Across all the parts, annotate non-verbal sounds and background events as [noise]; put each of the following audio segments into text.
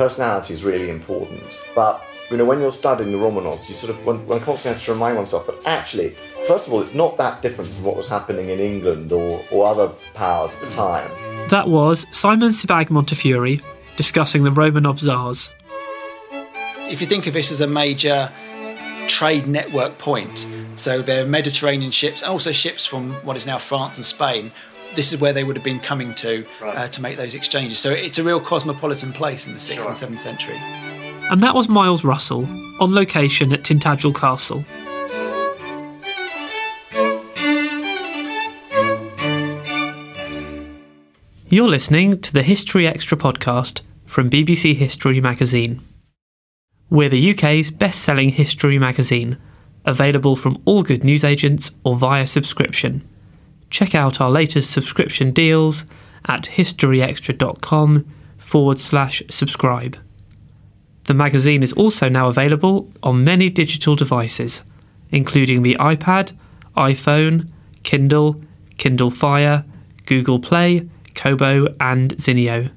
Personality is really important. But you know, when you're studying the Romanovs, you sort of one, one constantly has to remind oneself that actually, first of all, it's not that different from what was happening in England or, or other powers at the time. That was Simon Sebag Montefiore discussing the Romanov Tsars. If you think of this as a major trade network point, so there are Mediterranean ships and also ships from what is now France and Spain this is where they would have been coming to right. uh, to make those exchanges. So it's a real cosmopolitan place in the 6th sure. and 7th century. And that was Miles Russell on location at Tintagel Castle. You're listening to the History Extra podcast from BBC History magazine. We're the UK's best selling history magazine, available from all good newsagents or via subscription check out our latest subscription deals at historyextra.com forward slash subscribe. The magazine is also now available on many digital devices, including the iPad, iPhone, Kindle, Kindle Fire, Google Play, Kobo, and Zinio.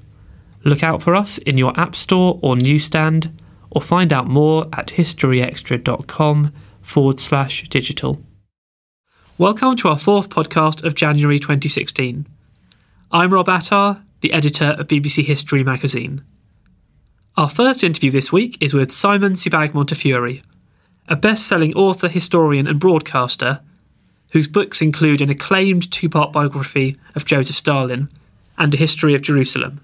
Look out for us in your App Store or newsstand, or find out more at historyextra.com forward slash digital. Welcome to our fourth podcast of January 2016. I'm Rob Attar, the editor of BBC History magazine. Our first interview this week is with Simon Sebag Montefiore, a best selling author, historian, and broadcaster whose books include an acclaimed two part biography of Joseph Stalin and a history of Jerusalem.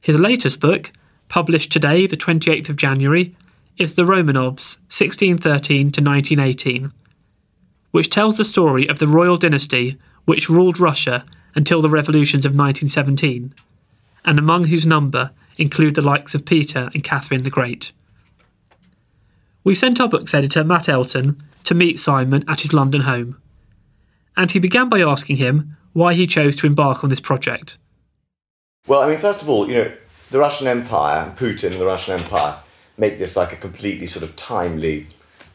His latest book, published today, the 28th of January, is The Romanovs, 1613 to 1918 which tells the story of the royal dynasty which ruled Russia until the revolutions of 1917, and among whose number include the likes of Peter and Catherine the Great. We sent our book's editor, Matt Elton, to meet Simon at his London home, and he began by asking him why he chose to embark on this project. Well, I mean, first of all, you know, the Russian Empire, Putin and the Russian Empire, make this like a completely sort of timely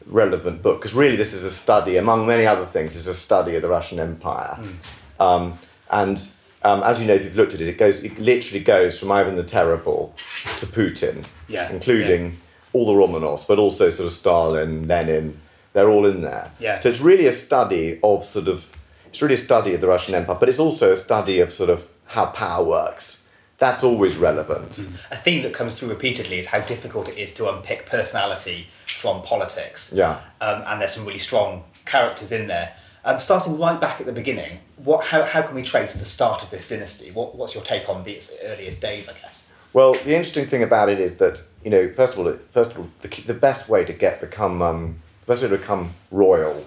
relevant book because really this is a study, among many other things, is a study of the Russian Empire. Mm. Um, and um, as you know, if you've looked at it, it goes, it literally goes from Ivan the Terrible to Putin, yeah, including yeah. all the Romanovs, but also sort of Stalin, Lenin. They're all in there. Yeah. So it's really a study of sort of, it's really a study of the Russian Empire, but it's also a study of sort of how power works that's always relevant. Mm. A theme that comes through repeatedly is how difficult it is to unpick personality from politics. Yeah. Um, and there's some really strong characters in there. Um, starting right back at the beginning, what, how, how can we trace the start of this dynasty? What, what's your take on its earliest days, I guess? Well, the interesting thing about it is that, you know, first of all, first of all the, the best way to get become, um, the best way to become royal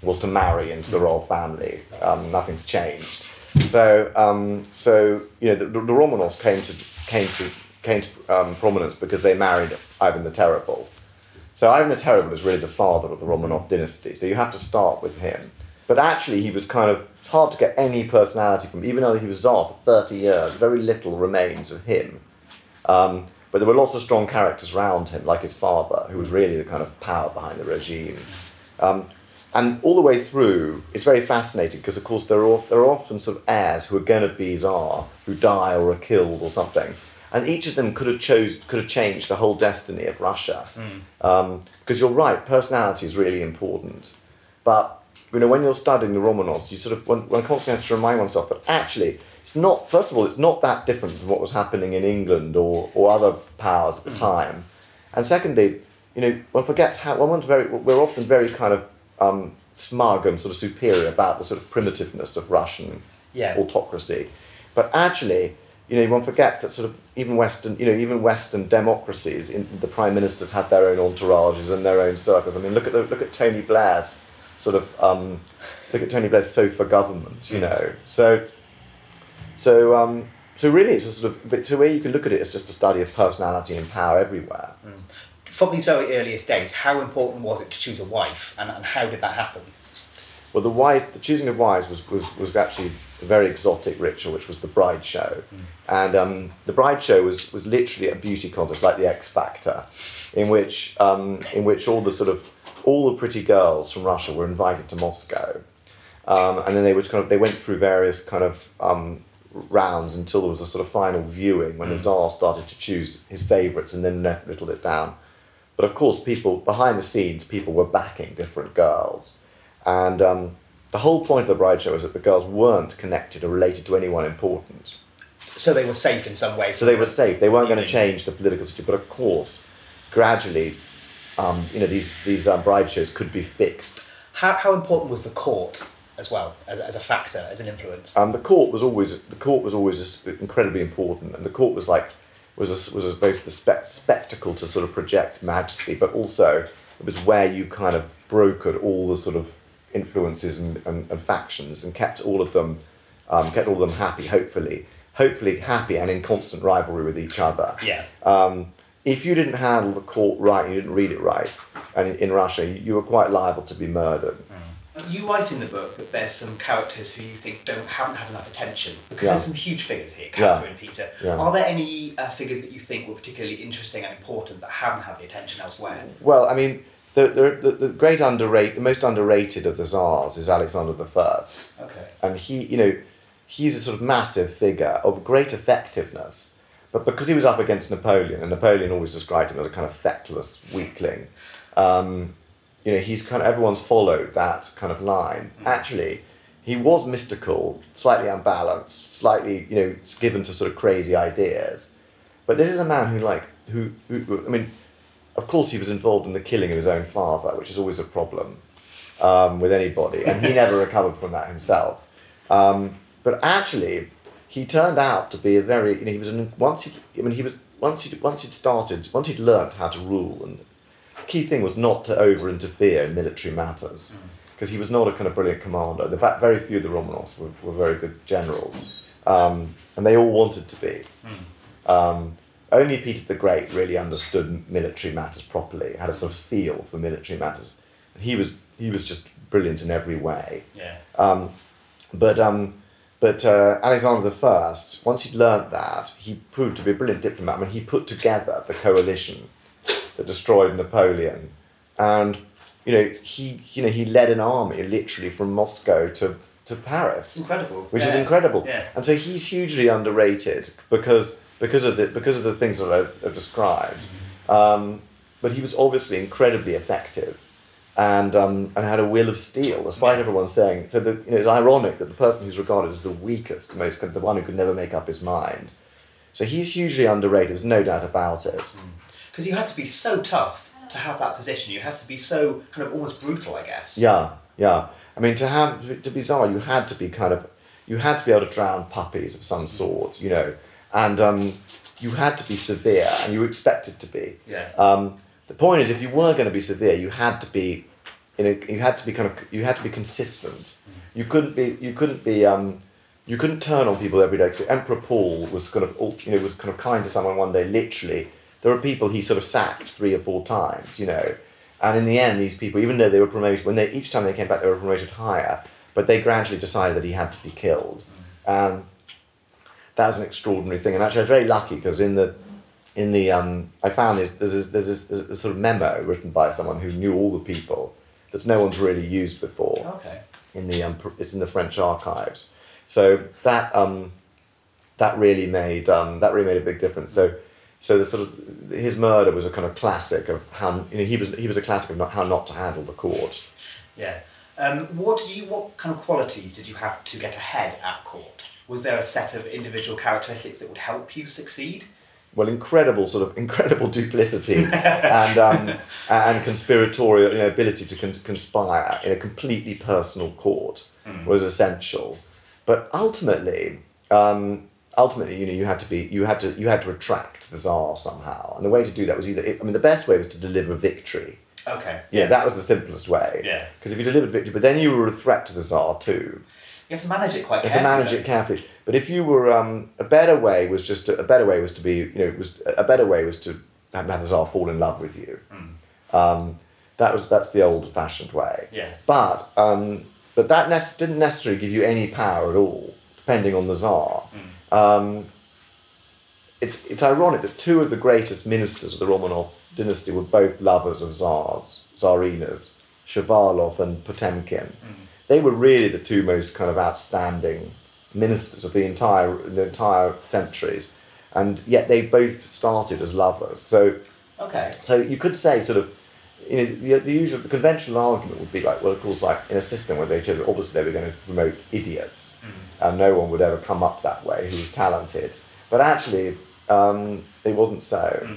was to marry into the royal family. Um, nothing's changed. So, um, so you know, the, the, Romanovs came to came to came to um, prominence because they married Ivan the Terrible. So Ivan the Terrible is really the father of the Romanov dynasty. So you have to start with him. But actually, he was kind of it's hard to get any personality from. Even though he was czar for thirty years, very little remains of him. Um, but there were lots of strong characters around him, like his father, who was really the kind of power behind the regime. Um, and all the way through, it's very fascinating because, of course, there are, there are often sort of heirs who are going to be czar, who die or are killed or something. And each of them could have chose, could have changed the whole destiny of Russia. Mm. Um, because you're right, personality is really important. But you know, when you're studying the Romanovs, you sort of one, one constantly has to remind oneself that actually it's not. First of all, it's not that different from what was happening in England or or other powers at the time, and secondly, you know, one forgets how one one's very. We're often very kind of um, smug and sort of superior about the sort of primitiveness of Russian Yeah. autocracy, but actually. You know, one forgets that sort of even Western, you know, even Western democracies, in, the prime ministers had their own entourages and their own circles. I mean, look at the, look at Tony Blair's sort of um, look at Tony Blair's sofa government. You know, so so um, so really, it's a sort of but so where you can look at it as just a study of personality and power everywhere. From these very earliest days, how important was it to choose a wife, and, and how did that happen? Well, the wife, the choosing of wives was, was, was actually a very exotic ritual, which was the bride show. And um, the bride show was, was literally a beauty contest, like the X Factor, in which, um, in which all the sort of, all the pretty girls from Russia were invited to Moscow. Um, and then they would kind of, they went through various kind of um, rounds until there was a sort of final viewing when the Tsar started to choose his favourites and then whittled it down. But of course, people behind the scenes, people were backing different girls, and um, the whole point of the bride show was that the girls weren't connected or related to anyone important. So they were safe in some way. So they were safe. They weren't going to change the political situation. But of course, gradually, um, you know, these these um, bride shows could be fixed. How, how important was the court as well as, as a factor, as an influence? Um, the court was always the court was always incredibly important, and the court was like was a, was a, both the spec- spectacle to sort of project majesty, but also it was where you kind of brokered all the sort of influences and, and, and factions and kept all of them um, kept all of them happy. Hopefully, hopefully happy and in constant rivalry with each other. Yeah. Um, if you didn't handle the court right and you didn't read it right, and in, Russia, you, you were quite liable to be murdered. You write in the book that there's some characters who you think don't haven't had enough attention because Yeah. there's some huge figures here, Yeah. And Peter. Yeah. Are there any uh, figures that you think were particularly interesting and important that haven't had the attention elsewhere? Well, I mean, the, the, the, great underrated, the most underrated of the Tsars is Alexander the First, Okay. and he, you know, he's a sort of massive figure of great effectiveness, but because he was up against Napoleon, and Napoleon always described him as a kind of feckless weakling, um, you know, he's kind of everyone's followed that kind of line. Actually, he was mystical, slightly unbalanced, slightly, you know, given to sort of crazy ideas. But this is a man who, like, who, who, who- I mean, of course, he was involved in the killing of his own father, which is always a problem um, with anybody, and he [laughs] never recovered from that himself. Um, but actually, he turned out to be a very, you know, he was an, once he, I mean, he was once he once he'd started, once he'd learned how to rule, and key thing was not to over interfere in military matters, because he was not a kind of brilliant commander. In fact, very few of the Romanovs were, were very good generals, um, and they all wanted to be. Um, only Peter the Great really understood military matters properly, had a sort of feel for military matters. And he was he was just brilliant in every way. Yeah. Um, but um, but uh, Alexander the First, once he'd learnt that, he proved to be a brilliant diplomat. I mean, he put together the coalition that destroyed Napoleon, and you know he you know he led an army literally from Moscow to to Paris Incredible. which is incredible. Yeah. And so he's hugely underrated because because of the because of the things that I, I described. Um, but he was obviously incredibly effective, and um, and had a will of steel, despite everyone saying. So that you know, it's ironic that the person who's regarded as the weakest, the most the one who could never make up his mind. So he's hugely underrated. There's no doubt about it. Because you had to be so tough to have that position. You had to be so kind of almost brutal, I guess. Yeah, yeah. I mean, to have to be czar, you had to be kind of, you had to be able to drown puppies of some sort, you know, and um, you had to be severe, and you were expected to be. Yeah. Um, the point is, if you were going to be severe, you had to be, you know, you had to be kind of, you had to be consistent. You couldn't be, you couldn't be, um, you couldn't turn on people every day. So Emperor Paul was kind of, you know, was kind of kind to someone one day. Literally, there were people he sort of sacked three or four times, you know, and in the end, these people, even though they were promoted, when they each time they came back, they were promoted higher, but they gradually decided that he had to be killed, and that was an extraordinary thing. And actually, I was very lucky because in the in the um, I found this, there's a, there's, a, there's a sort of memo written by someone who knew all the people that no one's really used before Okay. in the um, it's in the French archives. So that um, that really made um, that really made a big difference. So so the sort of his murder was a kind of classic of how you know he was he was a classic of not, how not to handle the court. Yeah. Um, what you? What kind of qualities did you have to get ahead at court? Was there a set of individual characteristics that would help you succeed? well, incredible sort of incredible [laughs] duplicity and um, [laughs] and conspiratorial you know, ability to con- conspire in a completely personal court was essential. But ultimately, um, ultimately, you know, you had to be you had to you had to attract the czar somehow, and the way to do that was either I mean, the best way was to deliver victory. Okay. Yeah, that was the simplest way. Yeah. Because if you delivered victory, but then you were a threat to the czar too. You have to manage it quite You carefully. had to manage it carefully. But if you were um, a better way was just to, a better way was to be you know it was a better way was to have have the czar fall in love with you. Um, that was that's the old fashioned way. Yeah. But um, but that nec- didn't necessarily give you any power at all, depending on the czar. Um, it's it's ironic that two of the greatest ministers of the Romanov dynasty were both lovers of czars, czarinas, Shuvalov and Potemkin. They were really the two most kind of outstanding ministers of the entire the entire centuries, and yet they both started as lovers. So Okay. so you could say sort of, you know, the, the usual, the conventional argument would be like, well, of course, like in a system where they could, obviously they were going to promote idiots, and no one would ever come up that way who was talented. But actually, um, it wasn't so.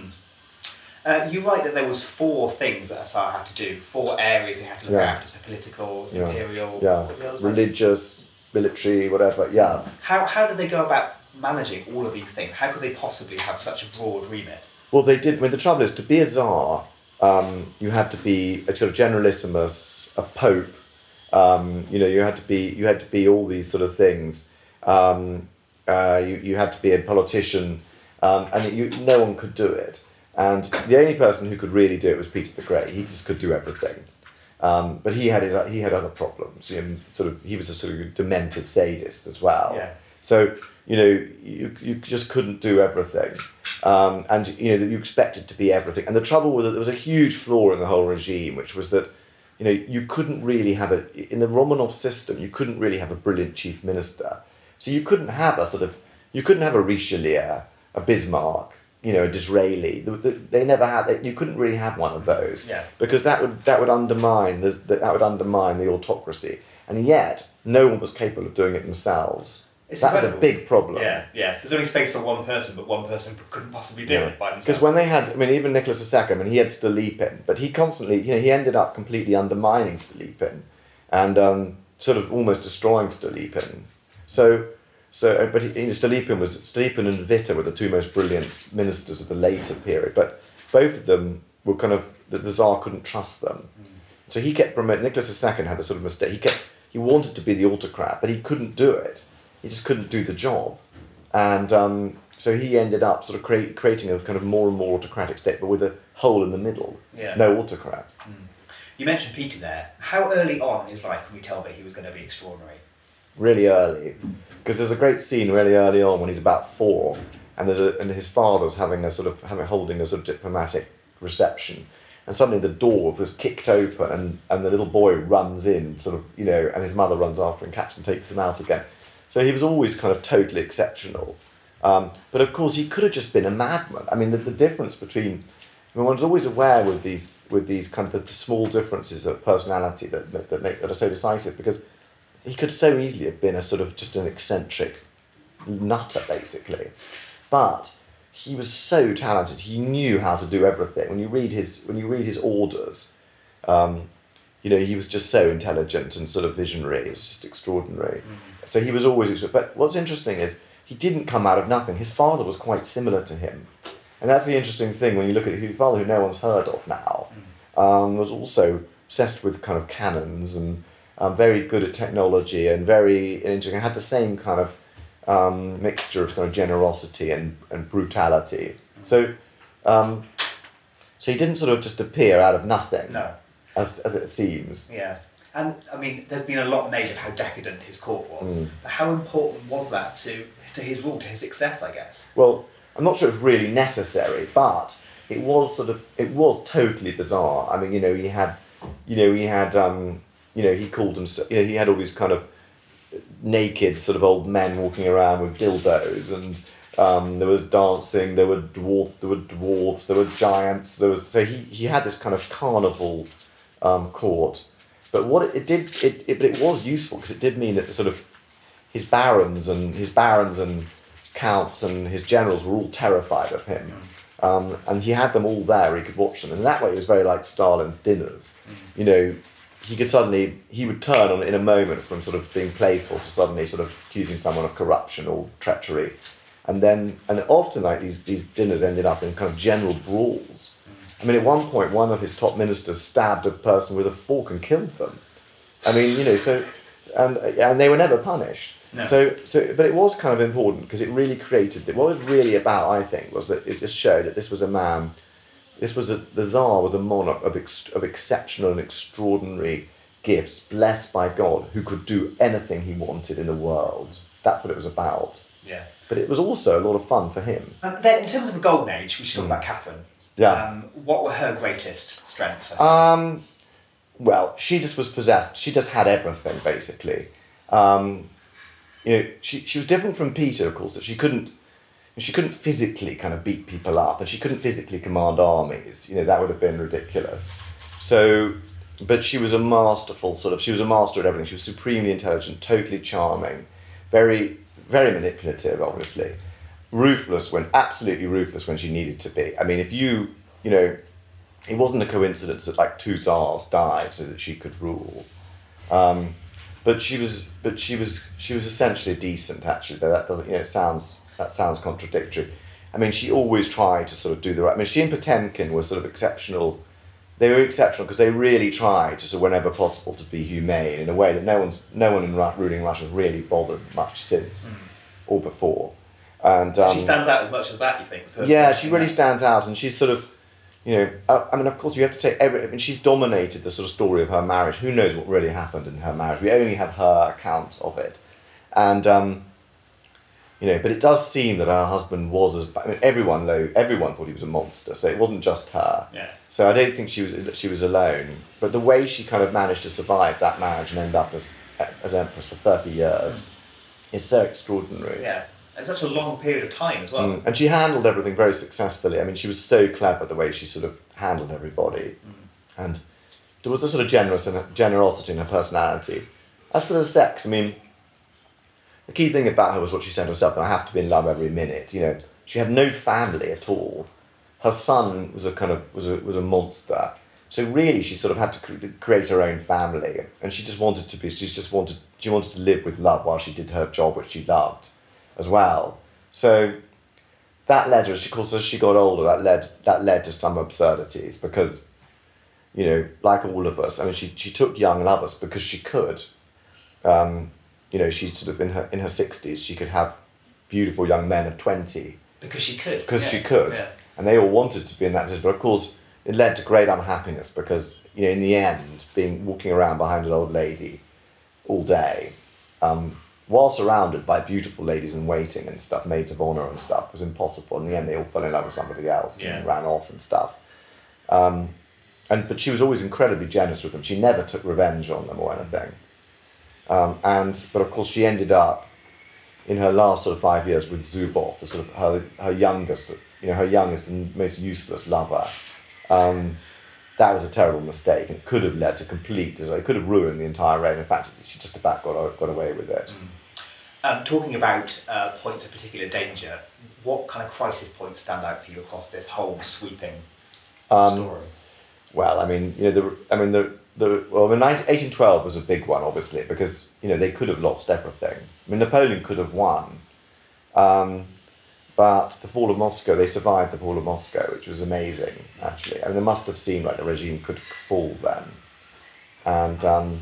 Uh, you write that there was four things that a Tsar had to do, four areas they had to look Yeah. after, so political, Yeah. imperial, Yeah, what were the others like? religious, military, whatever. Yeah. How, how did they go about managing all of these things? How could they possibly have such a broad remit? Well, they did. I mean, the trouble is, to be a czar, um, you had to be a sort of generalissimus, a pope. Um, you know, you had to be you had to be all these sort of things. Um, uh, you you had to be a politician, um, and you, no one could do it. And the only person who could really do it was Peter the Great. He just could do everything. Um, but he had his he had other problems. You know, sort of he was a sort of demented sadist as well. Yeah. So you know you, you just couldn't do everything, um, and you know that you expected to be everything. And the trouble was that there was a huge flaw in the whole regime, which was that you know you couldn't really have a in the Romanov system you couldn't really have a brilliant chief minister. So you couldn't have a sort of you couldn't have a Richelieu, a Bismarck, you know, a Disraeli. The- the- They never had. You couldn't really have one of those Yeah. because that would that would undermine the, that would undermine the autocracy. And yet, no one was capable of doing it themselves. It's that was a big problem. Yeah, yeah. There's only space for one person, but one person couldn't possibly do it by themselves. Because when they had, I mean, even Nicholas II, I mean, he had Stolypin, but he constantly, you know, he ended up completely undermining Stolypin and um, sort of almost destroying Stolypin. So, so, uh, but you know, Stolypin was, Stolypin and Witte were the two most brilliant ministers of the later period, but both of them were kind of, the, the Tsar couldn't trust them. So he kept promoting, Nicholas II had the sort of mistake, he kept, he wanted to be the autocrat, but he couldn't do it. He just couldn't do the job. And um, so he ended up sort of create, creating a kind of more and more autocratic state, but with a hole in the middle. Yeah. No autocrat. you mentioned Peter there. How early on in his life can we tell that he was going to be extraordinary? Really early. Because there's a great scene really early on when he's about four, and there's a, and his father's having a sort of having holding a sort of diplomatic reception, and suddenly the door was kicked open, and, and the little boy runs in, sort of you know, and his mother runs after and catches and takes him out again. So he was always kind of totally exceptional. Um, but of course, he could have just been a madman. I mean, the, the difference between I mean, one's always aware with these with these kind of the, the small differences of personality that, that that make that are so decisive because he could so easily have been a sort of just an eccentric nutter basically, but he was so talented. He knew how to do everything. When you read his when you read his orders, um, you know he was just so intelligent and sort of visionary. It was just extraordinary. So he was always. But what's interesting is he didn't come out of nothing. His father was quite similar to him. And that's the interesting thing when you look at his father, who no one's heard of now, um, was also obsessed with kind of cannons and um, very good at technology and very interesting. Had the same kind of um, mixture of kind of generosity and, and brutality. So, um, so he didn't sort of just appear out of nothing, No. as, as it seems. Yeah. And I mean, there's been a lot made of how decadent his court was. Mm. But how important was that to, to his rule, to his success, I guess? Well, I'm not sure it's really necessary, but it was sort of it was totally bizarre. I mean, you know, he had, you know, he had, um, you know, he called himself, you know, he had all these kind of naked sort of old men walking around with dildos, and um, there was dancing. There were dwarf, there were dwarfs. there were giants. There was so he he had this kind of carnival um, court, But what it, it did, it, it, but it was useful because it did mean that sort of his barons and his barons and counts and his generals were all terrified of him. Um, and he had them all there he could watch them. And that way it was very like Stalin's dinners. You know, he could suddenly, he would turn on in a moment from sort of being playful to suddenly sort of accusing someone of corruption or treachery. And then, and often like these, these dinners ended up in kind of general brawls. I mean, at one point, one of his top ministers stabbed a person with a fork and killed them. I mean, you know, so, and, and they were never punished. No. So, so, but it was kind of important because it really created, what it was really about, I think, was that it just showed that this was a man, this was a, the Tsar was a monarch of, ex, of exceptional and extraordinary gifts, blessed by God, who could do anything he wanted in the world. That's what it was about. Yeah. But it was also a lot of fun for him. Um, then, in terms of a golden age, we should talk about Catherine. Yeah. Um, what were her greatest strengths? Um, well, she just was possessed. She just had everything, basically. Um, you know, she, she was different from Peter, of course, that she couldn't she couldn't physically kind of beat people up, and she couldn't physically command armies. You know, that would have been ridiculous. So, but she was a masterful sort of. She was a master at everything. She was supremely intelligent, totally charming, very very manipulative, obviously, ruthless when absolutely ruthless when she needed to be. I mean, if you you know, it wasn't a coincidence that like two tsars died so that she could rule. Um, but she was, but she was, she was essentially decent. Actually, though that doesn't, you know, it sounds that sounds contradictory. I mean, she always tried to sort of do the right. I mean, she and Potemkin were sort of exceptional. They were exceptional because they really tried to, sort of, whenever possible, to be humane in a way that no one's, no one in ruling Russia has really bothered much since or before. And um, she stands out as much as that, you think? yeah, she really that? stands out, and she's sort of, you know, uh, I mean, of course, you have to take every. I mean, she's dominated the sort of story of her marriage. Who knows what really happened in her marriage? We only have her account of it, and um, you know, but it does seem that her husband was as. I mean, everyone low, everyone thought he was a monster, so it wasn't just her. Yeah. So I don't think she was she was alone. But the way she kind of managed to survive that marriage and end up as as empress for thirty years is so extraordinary. Yeah. And such a long period of time as well. Mm, And she handled everything very successfully. I mean, she was so clever the way she sort of handled everybody, and there was a sort of generous and generosity in her personality. As for the sex, I mean, the key thing about her was what she said herself: that I have to be in love every minute. You know, she had no family at all. Her son was a kind of was a was a monster. So really, she sort of had to create her own family, and she just wanted to be. She just wanted she wanted to live with love while she did her job, which she loved, as well. So that led her, of course, as she got older, that led that led to some absurdities because, you know, like all of us, I mean, she she took young lovers because she could. Um, you know, she's sort of in her in her sixties, she could have beautiful young men of twenty Because she could. because yeah. she could, Yeah. and they all wanted to be in that position. But of course, it led to great unhappiness because you know, in the end, being walking around behind an old lady all day, um, while surrounded by beautiful ladies in waiting and stuff, maids of honor and stuff, was impossible. In the end, they all fell in love with somebody else and ran off and stuff. Um, and but she was always incredibly generous with them. She never took revenge on them or anything. Um, and but of course, she ended up in her last sort of five years with Zubov, the sort of her, her youngest, you know, her youngest and most useless lover. Um, that was a terrible mistake and it could have led to complete disaster. It could have ruined the entire reign. In fact, she just about got, got away with it. Um, talking about uh, points of particular danger, what kind of crisis points stand out for you across this whole sweeping Um, story? Well, I mean, you know, the, I mean, the, the, well, the 19, 1812 was a big one, obviously, because, you know, they could have lost everything. I mean, Napoleon could have won. Um, but the fall of Moscow, they survived the fall of Moscow, which was amazing, actually. I mean, it must have seemed like the regime could fall then. And, um,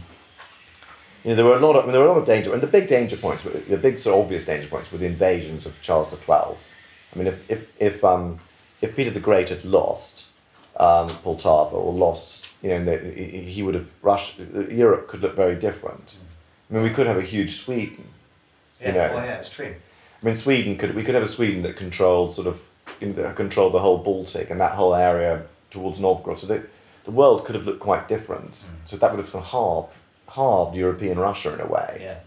you know, there were a lot of, I mean, there were a lot of danger, and the big danger points, were, the big sort of obvious danger points were the invasions of Charles XII. I mean, if, if, if, um, if Peter the Great had lost, um, Poltava or lost, you know, he he would have rushed. Europe could look very different. I mean, we could have a huge Sweden. Yeah, you know. well, yeah, it's true. I mean, Sweden could we could have a Sweden that controlled sort of controlled the whole Baltic and that whole area towards Novgorod. So the the world could have looked quite different. So that would have sort of halved halved European Russia in a way. Yeah.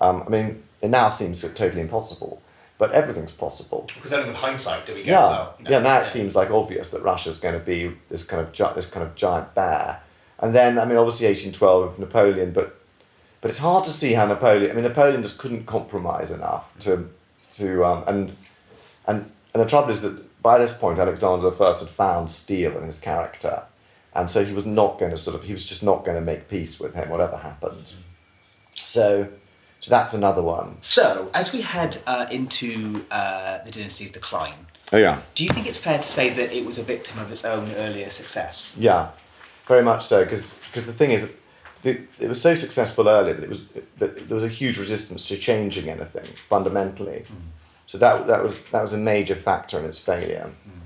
Um, I mean, it now seems totally impossible, but everything's possible. Because only with hindsight do we go, Yeah, well, know, yeah. Now it seems like obvious that Russia's going to be this kind of gi- this kind of giant bear, And then, I mean, obviously 1812 Napoleon, but but it's hard to see how Napoleon. I mean, Napoleon just couldn't compromise enough to to um, and and and the trouble is that by this point Alexander I had found steel in his character, and so he was not going to sort of he was just not going to make peace with him whatever happened. So. So that's another one. So, as we head uh, into uh, the dynasty's decline, Oh yeah. do you think it's fair to say that it was a victim of its own earlier success? Yeah, very much so. Because because the thing is, the, it was so successful earlier that it was that there was a huge resistance to changing anything fundamentally. Mm. So that that was that was a major factor in its failure. Mm.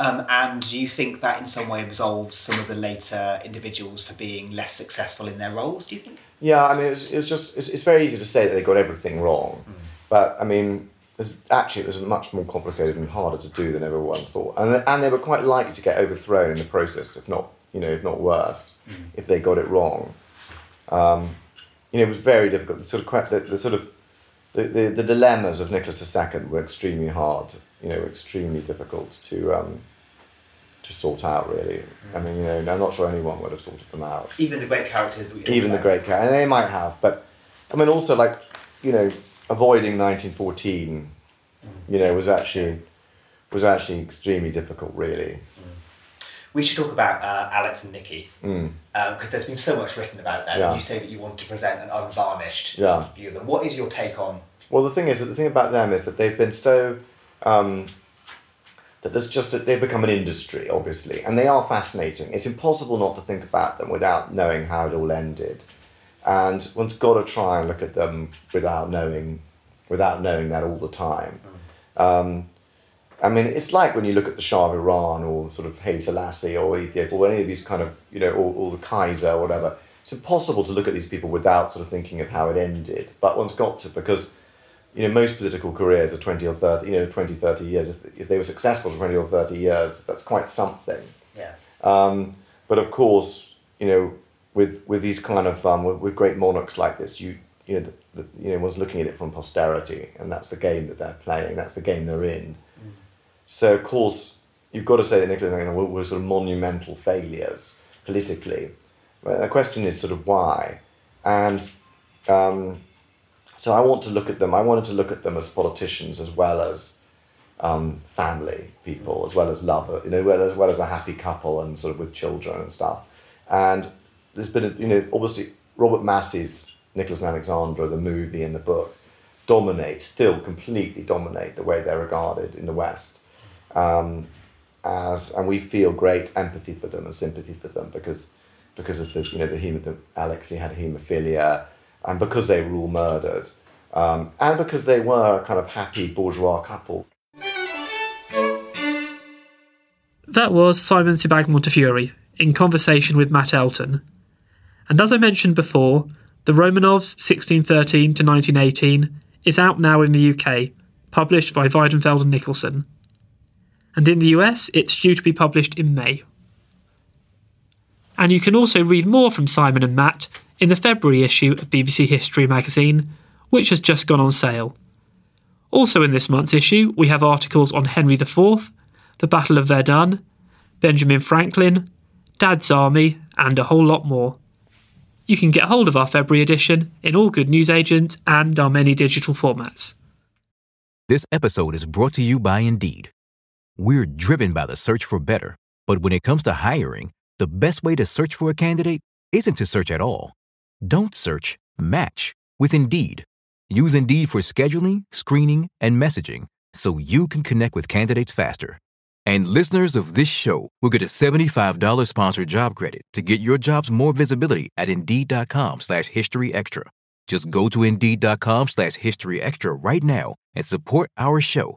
Um, and do you think that in some way absolves some of the later individuals for being less successful in their roles? Do you think? Yeah, I mean, it's it's just it's, it's very easy to say that they got everything wrong, mm. but I mean. Actually, it was much more complicated and harder to do than everyone thought, and and they were quite likely to get overthrown in the process, if not you know if not worse, if they got it wrong. Um, you know, it was very difficult. The sort of the, the sort of the, the, the dilemmas of Nicholas II were extremely hard. You know, extremely difficult to um, to sort out. Really, I mean, you know, I'm not sure anyone would have sorted them out. Even the great characters that we Even the great character, and they might have, but I mean, also like you know, avoiding 1914, you know, was actually was actually extremely difficult. Really, We should talk about uh, Alex and Nikki because there's been so much written about them. Mm. Yeah. And you say that you want to present an unvarnished Yeah. view of them. What is your take on? Well, the thing is that the thing about them is that they've been so um, that there's just that they've become an industry, obviously, and they are fascinating. It's impossible not to think about them without knowing how it all ended, and one's got to try and look at them without knowing, without knowing that all the time. Um, I mean, it's like when you look at the Shah of Iran or sort of Haile Selassie or Ethiopia or any of these kind of, you know, or, or the Kaiser or whatever. It's impossible to look at these people without sort of thinking of how it ended. But one's got to because, you know, most political careers are 20 or 30, you know, 20, 30 years. If, if they were successful for 20 or 30 years, that's quite something. Yeah. Um, but of course, you know, with with these kind of um, with, with great monarchs like this, you you know, the, the, you know, one's looking at it from posterity, and that's the game that they're playing. That's the game they're in. So of course, you've got to say that Nicholas and Diana were, sort of monumental failures politically. The question is sort of why, and um, so I want to look at them. I wanted to look at them as politicians as well as um, family people, as well as lover, you know, as well as a happy couple and sort of with children and stuff. And there's been, a, you know, obviously Robert Massie's Nicholas and Alexandra, the movie and the book, dominate, still completely dominate the way they're regarded in the West. Um, as and we feel great empathy for them and sympathy for them because because of the you know the, hemo, the had haemophilia and because they were all murdered um, and because they were a kind of happy bourgeois couple. That was Simon Sebag Montefiore in conversation with Matt Elton. And as I mentioned before, The Romanovs 1613 to 1918 is out now in the UK, published by Weidenfeld and Nicolson. And in the US, it's due to be published in May. And you can also read more from Simon and Matt in the February issue of BBC History magazine, which has just gone on sale. Also in this month's issue, we have articles on Henry IV, the Battle of Verdun, Benjamin Franklin, Dad's Army, and a whole lot more. You can get hold of our February edition in all good newsagents and our many digital formats. This episode is brought to you by Indeed. We're driven by the search for better, but when it comes to hiring, the best way to search for a candidate isn't to search at all. Don't search, match with Indeed. Use Indeed for scheduling, screening, and messaging so you can connect with candidates faster. And listeners of this show will get a $75 sponsored job credit to get your jobs more visibility at Indeed.com slash History Extra. Just go to Indeed.com slash History Extra right now and support our show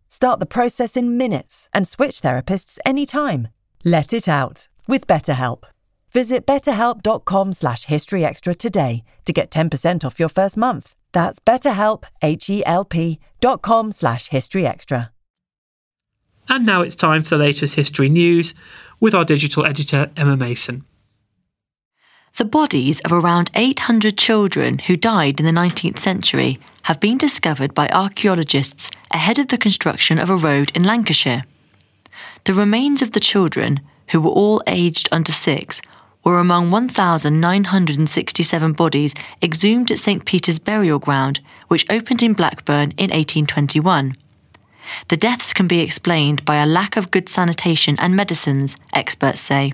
Start the process in minutes and switch therapists anytime. Let it out with BetterHelp. Visit betterhelp.com slash historyextra today to get 10% off your first month. That's betterhelp, H-E-L-P dot com slash historyextra. And now it's time for the latest history news with our digital editor, Emma Mason. The bodies of around 800 children who died in the 19th century have been discovered by archaeologists ahead of the construction of a road in Lancashire. The remains of the children, who were all aged under six, were among 1,967 bodies exhumed at St Peter's Burial Ground, which opened in Blackburn in 1821. The deaths can be explained by a lack of good sanitation and medicines, experts say.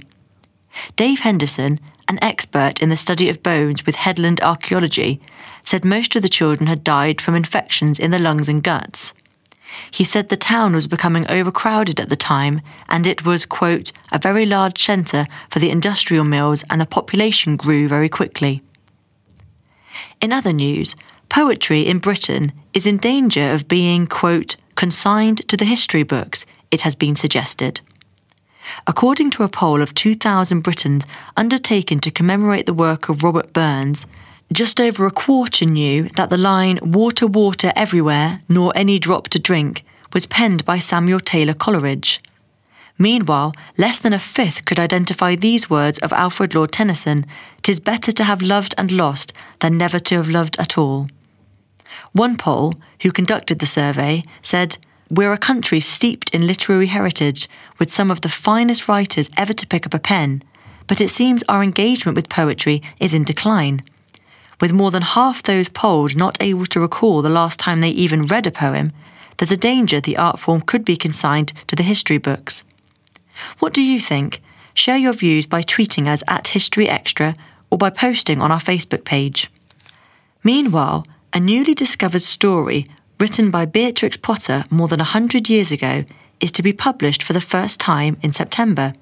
Dave Henderson, an expert in the study of bones with Headland Archaeology, said most of the children had died from infections in the lungs and guts. He said the town was becoming overcrowded at the time and it was, quote, a very large centre for the industrial mills and the population grew very quickly. In other news, poetry in Britain is in danger of being, quote, consigned to the history books, it has been suggested. According to a poll of 2,000 Britons undertaken to commemorate the work of Robert Burns, just over a quarter knew that the line Water, water everywhere, nor any drop to drink was penned by Samuel Taylor Coleridge. Meanwhile, less than a fifth could identify these words of Alfred Lord Tennyson Tis better to have loved and lost than never to have loved at all. OnePoll, who conducted the survey, said, We're a country steeped in literary heritage, with some of the finest writers ever to pick up a pen, but it seems our engagement with poetry is in decline with more than half those polled not able to recall the last time they even read a poem, there's a danger the art form could be consigned to the history books. What do you think? Share your views by tweeting us at History Extra or by posting on our Facebook page. Meanwhile, a newly discovered story written by Beatrix Potter more than a hundred years ago is to be published for the first time in September.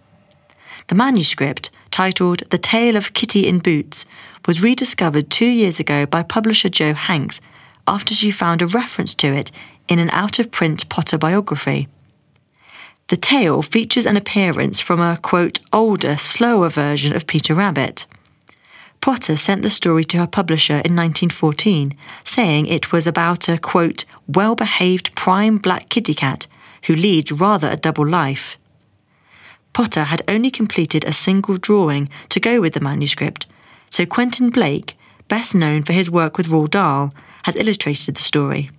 The manuscript, titled The Tale of Kitty in Boots, was rediscovered two years ago by publisher Jo Hanks after she found a reference to it in an out of print Potter biography. The tale features an appearance from a, quote, older, slower version of Peter Rabbit. Potter sent the story to her publisher in 1914, saying it was about a, quote, well behaved prime black kitty cat who leads rather a double life. Potter had only completed a single drawing to go with the manuscript, so Quentin Blake, best known for his work with Roald Dahl, has illustrated the story.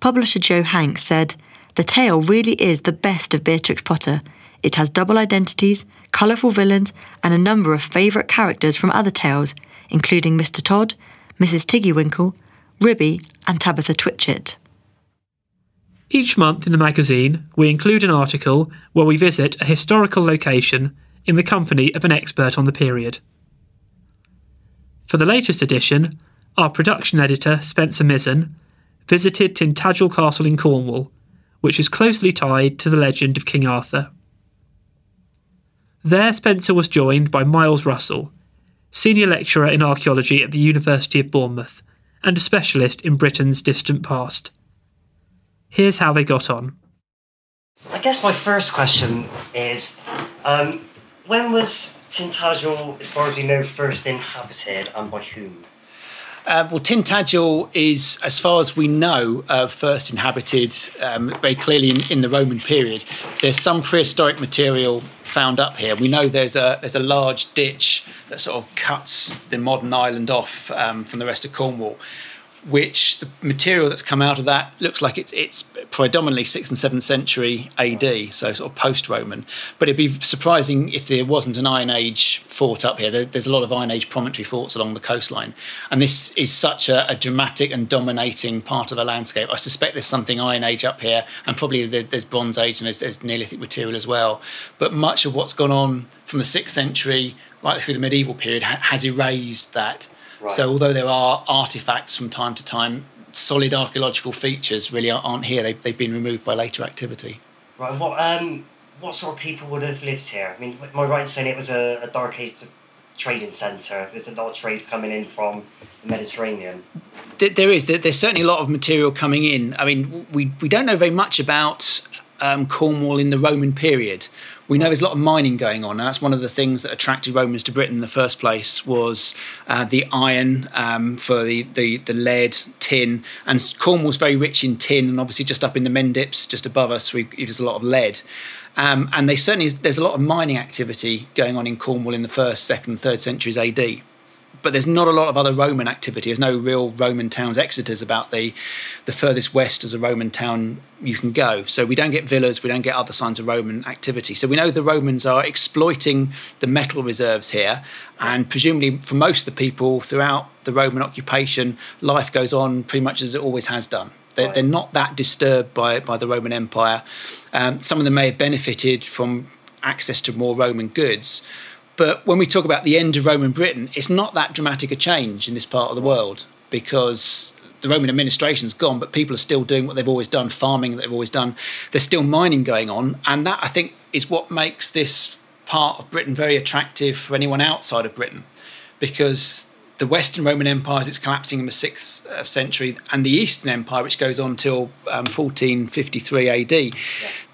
Publisher Jo Hanks said, The tale really is the best of Beatrix Potter. It has double identities, colourful villains, and a number of favourite characters from other tales, including Mr. Todd, Mrs. Tiggywinkle, Ribby, and Tabitha Twitchit. Each month in the magazine, we include an article where we visit a historical location in the company of an expert on the period. For the latest edition, our production editor, Spencer Mizen, visited Tintagel Castle in Cornwall, which is closely tied to the legend of King Arthur. There, Spencer was joined by Miles Russell, senior lecturer in archaeology at the University of Bournemouth and a specialist in Britain's distant past. Here's how they got on. I guess my first question is um, when was Tintagel, as far as we know, first inhabited and by whom? Uh, well, Tintagel is, as far as we know, uh, first inhabited um, very clearly in, in, the Roman period. There's some prehistoric material found up here. We know there's a there's a large ditch that sort of cuts the modern island off um, from the rest of Cornwall, which the material that's come out of that looks like it's it's predominantly sixth and seventh century AD, so sort of post-Roman. But it'd be surprising if there wasn't an Iron Age fort up here. There, there's a lot of Iron Age promontory forts along the coastline, and this is such a, a, dramatic and dominating part of the landscape. I suspect there's something Iron Age up here, and probably there's Bronze Age and there's, there's Neolithic material as well. But much of what's gone on from the sixth century right through the medieval period, ha- has erased that. Right. So although there are artifacts from time to time, solid archaeological features really aren't here. They, they've been removed by later activity. Right. What um what sort of people would have lived here? I mean, am I right in saying it was a, a dark age trading centre? There's a lot of trade coming in from the Mediterranean. There- There is. There- There's certainly a lot of material coming in. I mean, we, we don't know very much about um, Cornwall in the Roman period. We know there's a lot of mining going on, that's one of the things that attracted Romans to Britain in the first place was uh, the iron um, for the, the, the lead, tin, and Cornwall's very rich in tin, and obviously just up in the Mendips, just above us, we, there's a lot of lead. Um, and they certainly there's a lot of mining activity going on in Cornwall in the first, second, third centuries AD but there's not a lot of other Roman activity. There's no real Roman towns. Exeter's about the the furthest west as a Roman town you can go. So we don't get villas, we don't get other signs of Roman activity. So we know the Romans are exploiting the metal reserves here, and presumably for most of the people throughout the Roman occupation, life goes on pretty much as it always has done. They're, they're not that disturbed by by the Roman Empire. Um, some of them may have benefited from access to more Roman goods. But when we talk about the end of Roman Britain, it's not that dramatic a change in this part of the world because the Roman administration's gone, but people are still doing what they've always done, farming that they've always done. There's still mining going on, and that I think is what makes this part of Britain very attractive for anyone outside of Britain, because the Western Roman Empire, as it's collapsing in the sixth uh, century, and the Eastern Empire, which goes on till um, 1453 AD,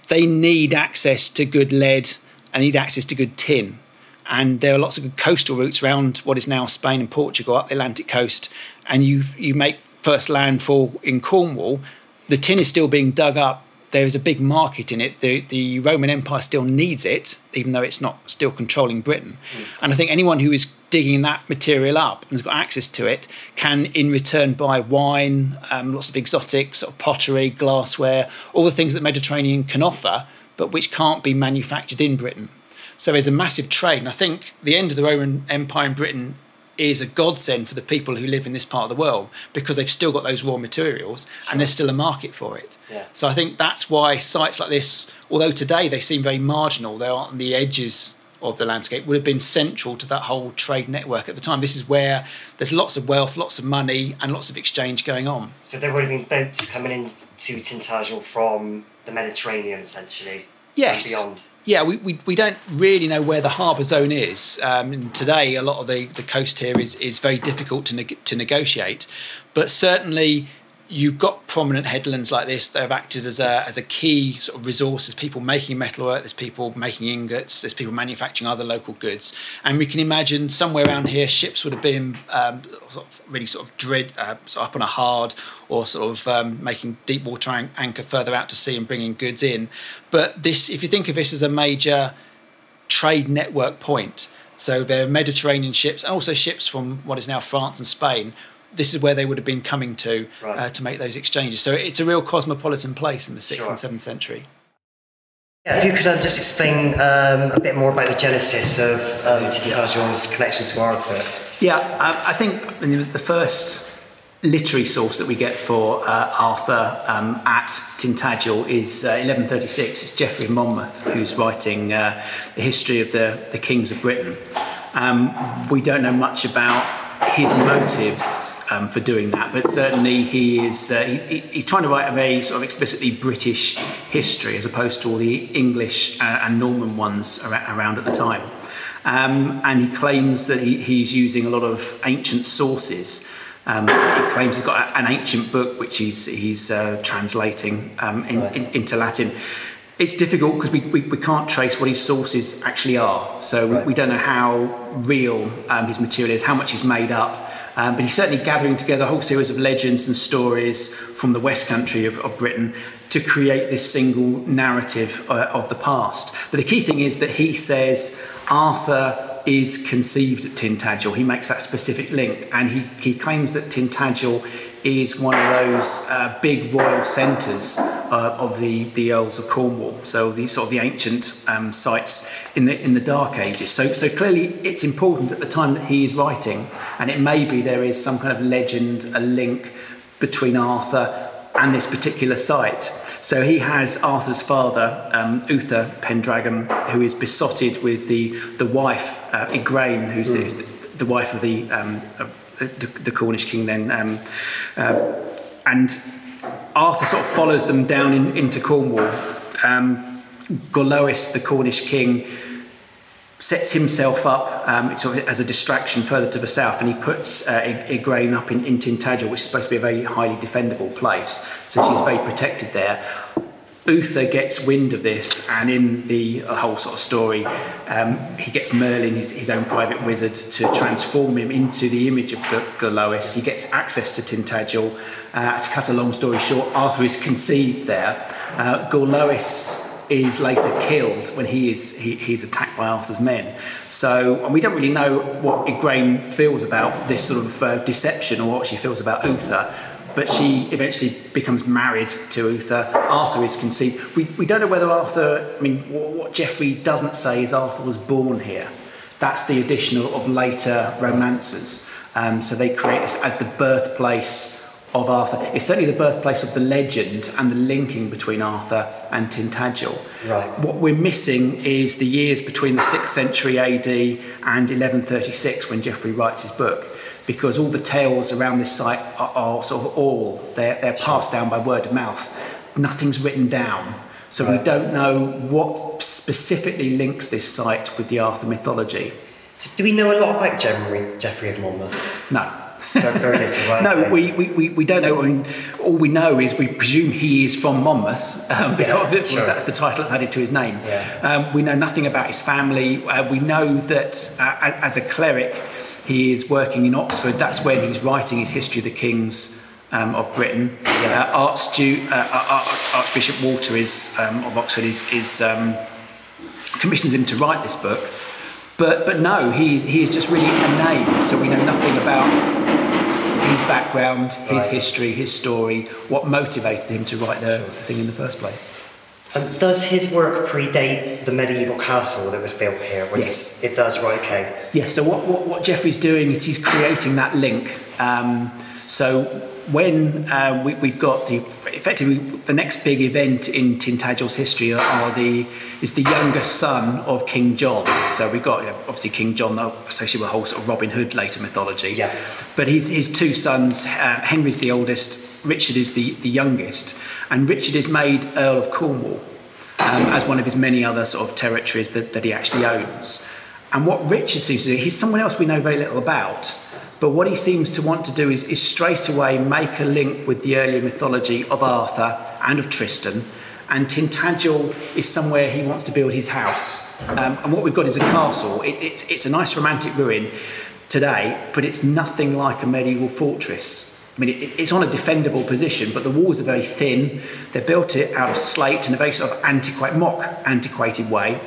they need access to good lead and need access to good tin and there are lots of good coastal routes around what is now Spain and Portugal up the Atlantic coast. And you you make first landfall in Cornwall. The tin is still being dug up. There is a big market in it. The the Roman Empire still needs it, even though it's not still controlling Britain. And I think anyone who is digging that material up and has got access to it can, in return, buy wine, um, lots of exotics, sort of pottery, glassware, all the things that Mediterranean can offer, but which can't be manufactured in Britain. So there's a massive trade. And I think the end of the Roman Empire in Britain is a godsend for the people who live in this part of the world because they've still got those raw materials and there's still a market for it. Yeah. So I think that's why sites like this, although today they seem very marginal, they aren't on the edges of the landscape, would have been central to that whole trade network at the time. This is where there's lots of wealth, lots of money, and lots of exchange going on. So there would have been boats coming in to Tintagel from the Mediterranean, essentially. Yes. And beyond. Yeah, we, we, we don't really know where the harbour zone is. Um, today, a lot of the, the coast here is, is very difficult to, neg- to negotiate. But certainly, you've got prominent headlands like this that have acted as a, as a key sort of resource. There's people making metalwork, there's people making ingots, there's people manufacturing other local goods. And we can imagine somewhere around here, ships would have been um, sort of really sort of dread, uh, sort of up on a hard or sort of um, making deep water an- anchor further out to sea and bringing goods in. But this, if you think of this as a major trade network point, so there are Mediterranean ships and also ships from what is now France and Spain. This is where they would have been coming to Right. uh, to make those exchanges. So it's a real cosmopolitan place in the sixth Sure. and seventh century. Yeah, if you could um, just explain um, a bit more about the genesis of um, Tintagel's connection to Arthur. Yeah, I, I think I mean, the first literary source that we get for uh, Arthur um, at Tintagel is uh, 1136. It's Geoffrey of Monmouth who's writing uh, the history of the, the kings of Britain. Um, we don't know much about his motives um, for doing that, but certainly he is uh, he, he- he's trying to write a very sort of explicitly British history as opposed to all the English uh, and Norman ones around at the time. Um, and he claims that he, he's using a lot of ancient sources. Um, he claims he's got a- an ancient book which he's, he's uh, translating um, in, in, into Latin. It's difficult because we, we, we can't trace what his sources actually are. So we, we don't know how real um, his material is, how much he's made up. Um, but he's certainly gathering together a whole series of legends and stories from the West Country of, of Britain to create this single narrative uh, of the past. But the key thing is that he says Arthur is conceived at Tintagel. He makes that specific link, and he, he claims that Tintagel is one of those uh, big royal centres uh, of the, the Earls of Cornwall. So the sort of the ancient um, sites in the in the Dark Ages. So so clearly it's important at the time that he is writing, and it may be there is some kind of legend, a link between Arthur and this particular site. So he has Arthur's father, um, Uther Pendragon, who is besotted with the the wife uh, Igraine, who's Hmm. the, the wife of the um, the, the Cornish king. Then, um, uh, and Arthur sort of follows them down in, into Cornwall. Um, the Cornish king, sets himself up um, sort of as a distraction further to the south, and he puts uh, Igraine up in, in Tintagel, which is supposed to be a very highly defendable place. So she's very protected there. Uther gets wind of this, and in the whole sort of story, um, he gets Merlin, his, his own private wizard, to transform him into the image of G- Gorlois. He gets access to Tintagel. Uh, to cut a long story short, Arthur is conceived there. Uh, Gorlois is later killed when he is he, he's attacked by Arthur's men. So and we don't really know what Igraine feels about this sort of uh, deception or what she feels about Uther. But she eventually becomes married to Uther. Arthur is conceived. We, we don't know whether Arthur, I mean, what, Geoffrey doesn't say is Arthur was born here. That's the addition of, later romancers. Um, so they create this as the birthplace of Arthur. It's certainly the birthplace of the legend and the linking between Arthur and Tintagel. Right. What we're missing is the years between the 6th century AD and 1136 when Geoffrey writes his book, because all the tales around this site are, are sort of all, they're, they're passed down by word of mouth. Nothing's written down. So we don't know what specifically links this site with the Arthur mythology. So do we know a lot about Geoffrey, Geoffrey of Monmouth? No. Very, very little, right? [laughs] No, we, we, we, don't know. I mean, all we know is we presume he is from Monmouth [laughs] um, because Yeah, sure. that's the title that's added to his name. Yeah. Um, we know nothing about his family. Uh, we know that uh, as a cleric, he is working in Oxford. That's when he's writing his History of the Kings um, of Britain. Yeah. Uh, Archdu- uh, Ar- Archbishop Walter is, um, of Oxford is, is um, commissions him to write this book. But, but no, he, he is just really a name, so we know nothing about his background, his Right. history, his story, what motivated him to write the, the thing in the first place. And does his work predate the medieval castle that was built here? Yes. It, it does, right, okay. Yeah, so what, what, what Geoffrey's doing is he's creating that link. Um, so when uh, we, we've got the effectively the next big event in Tintagel's history are, the is the youngest son of King John. So we've got you know, obviously King John though, associated with a whole sort of Robin Hood later mythology. Yeah. But his his two sons, uh, Henry's the oldest, Richard is the the youngest, and Richard is made Earl of Cornwall um, as one of his many other sort of territories that, that he actually owns. And what Richard seems to do, he's someone else we know very little about, but what he seems to want to do is, is straight away make a link with the earlier mythology of Arthur and of Tristan. And Tintagel is somewhere he wants to build his house. Um, and what we've got is a castle. It, it's, it's a nice romantic ruin today, but it's nothing like a medieval fortress. I mean, it, it's on a defendable position, but the walls are very thin. They built it out of slate in a very sort of antiquated, mock antiquated way.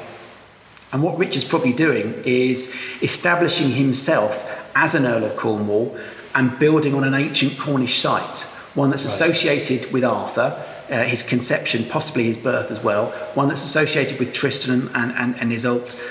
And what Richard's probably doing is establishing himself as an Earl of Cornwall and building on an ancient Cornish site, one that's associated with Arthur, uh, his conception, possibly his birth as well, one that's associated with Tristan and, and, and Iseult.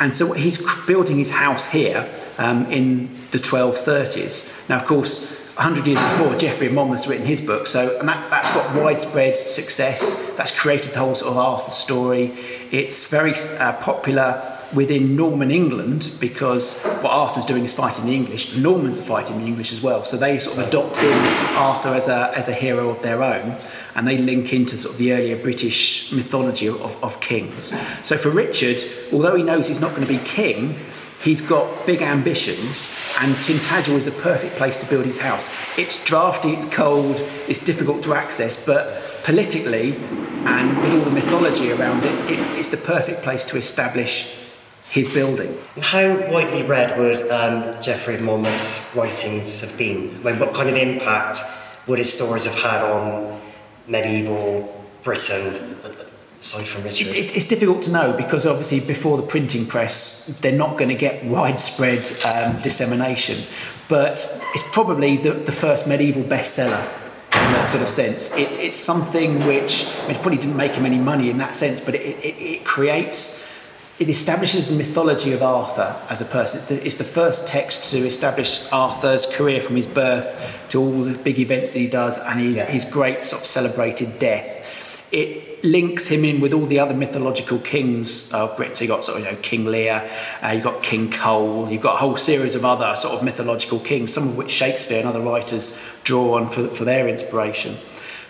And so he's building his house here um, in the 1230s. Now, of course, 100 years before, Geoffrey of Monmouth's written his book, so and that, that's got widespread success. That's created the whole sort of Arthur story. It's very uh, popular within Norman England because what Arthur's doing is fighting the English. The Normans are fighting the English as well, so they sort of adopt him, Arthur, as a, as a hero of their own. And they link into sort of the earlier British mythology of, of kings. So for Richard, although he knows he's not going to be king, He's got big ambitions, and Tintagel is the perfect place to build his house. It's drafty, it's cold, it's difficult to access, but politically and with all the mythology around it, it it's the perfect place to establish his building. How widely read would um, Geoffrey of Monmouth's writings have been? I mean, what kind of impact would his stories have had on medieval Britain, aside from Richard? It, it, it's difficult to know because obviously before the printing press, they're not going to get widespread um, dissemination. But it's probably the, the first medieval bestseller in that sort of sense. It, it's something which I mean, it probably didn't make him any money in that sense, but it, it, it creates. It establishes the mythology of Arthur as a person. It's the, it's the first text to establish Arthur's career from his birth to all the big events that he does and his, Yeah. his great sort of celebrated death. it links him in with all the other mythological kings of Britain. So you've got sort of you know, King Lear, uh, you've got King Cole, you've got a whole series of other sort of mythological kings, some of which Shakespeare and other writers draw on for, for their inspiration.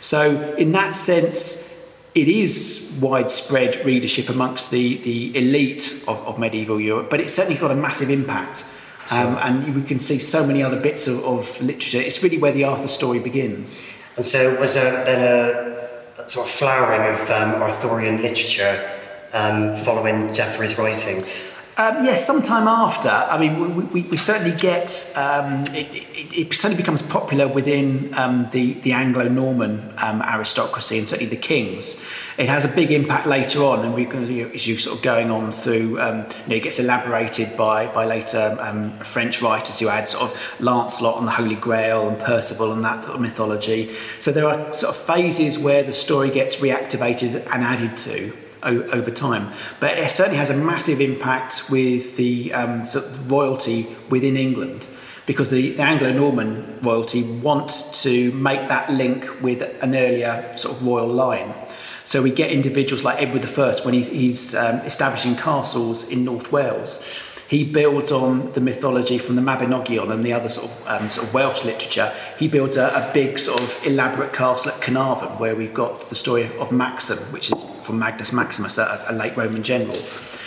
So in that sense, it is widespread readership amongst the, the elite of, of medieval Europe, but it's certainly got a massive impact. Um, and we can see so many other bits of, of literature. It's really where the Arthur story begins. And so, was there then a, a sort of flowering of um, Arthurian literature um, following Geoffrey's writings? Um, yes, sometime after. I mean, we, we, we certainly get um, it, it, it, certainly becomes popular within um, the the Anglo-Norman um, aristocracy and certainly the kings. It has a big impact later on, and we can as you sort of going on through, um, you know, it gets elaborated by by later um, French writers who add sort of Lancelot and the Holy Grail and Percival and that sort of mythology. So there are sort of phases where the story gets reactivated and added to over time. But it certainly has a massive impact with the um, sort of royalty within England because the, the Anglo-Norman royalty wants to make that link with an earlier sort of royal line. So we get individuals like Edward I when he's, he's um, establishing castles in North Wales he builds on the mythology from the Mabinogion and the other sort of, um, sort of Welsh literature. He builds a, a, big sort of elaborate castle at Carnarvon where we've got the story of, of Macsen, which is from Magnus Maximus, a, a late Roman general.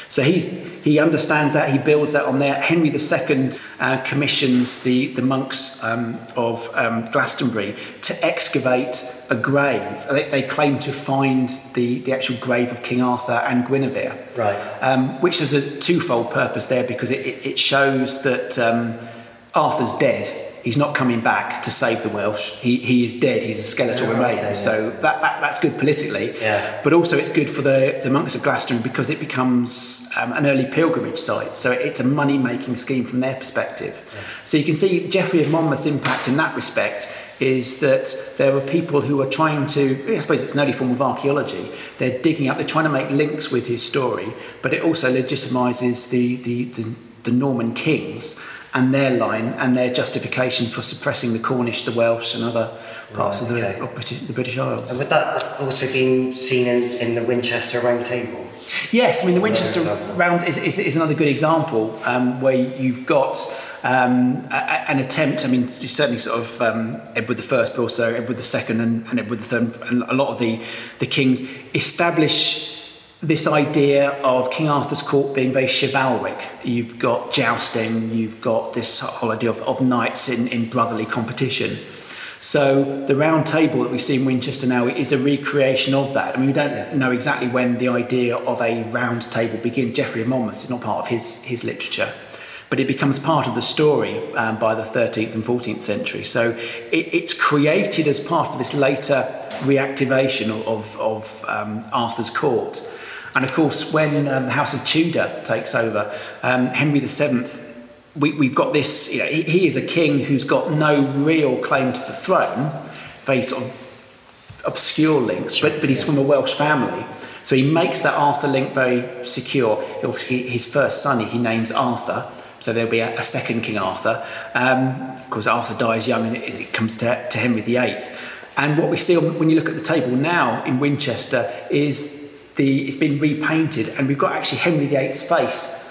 So he's, he understands that, he builds that on there. Henry II uh, commissions the, the monks um, of um, Glastonbury to excavate a grave. They, they, claim to find the, the actual grave of King Arthur and Guinevere. Right. Um, which has a twofold purpose there because it, it shows that um, Arthur's dead he's not coming back to save the Welsh. He, he is dead. He's a skeletal yeah, remains. Okay, so that, that, that's good politically. Yeah. But also it's good for the, the monks of Glastonbury because it becomes um, an early pilgrimage site. So it's a money making scheme from their perspective. Yeah. So you can see Geoffrey of Monmouth's impact in that respect is that there are people who are trying to, I suppose it's an early form of archaeology, they're digging up, they're trying to make links with his story, but it also legitimises the, the, the, the Norman kings and their line and their justification for suppressing the Cornish, the Welsh, and other parts right, of, the, okay. of British, the British Isles. And would that also be seen in, in the Winchester Round Table? Yes, I mean the Winchester Round is, is, is another good example um, where you've got um, a, an attempt. I mean, certainly sort of um, Edward I, but also Edward II and, and Edward III, and a lot of the the kings establish this idea of King Arthur's court being very chivalric. You've got jousting, you've got this whole idea of, of knights in, in brotherly competition. So the round table that we see in Winchester now is a recreation of that. I mean, we don't know exactly when the idea of a round table began. Geoffrey of Monmouth is not part of his, his literature, but it becomes part of the story um, by the 13th and 14th century. So it, it's created as part of this later reactivation of, of um, Arthur's court. And of course, when um, the House of Tudor takes over, um, Henry VII, we, we've got this, you know, he, he, is a king who's got no real claim to the throne, very sort of obscure links, but, but he's from a Welsh family. So he makes that Arthur link very secure. Obviously, his first son he names Arthur, so there'll be a, a second King Arthur. Um, of course, Arthur dies young and it, it comes to, to Henry VIII. And what we see when you look at the table now in Winchester is the, it's been repainted, and we've got actually Henry VIII's face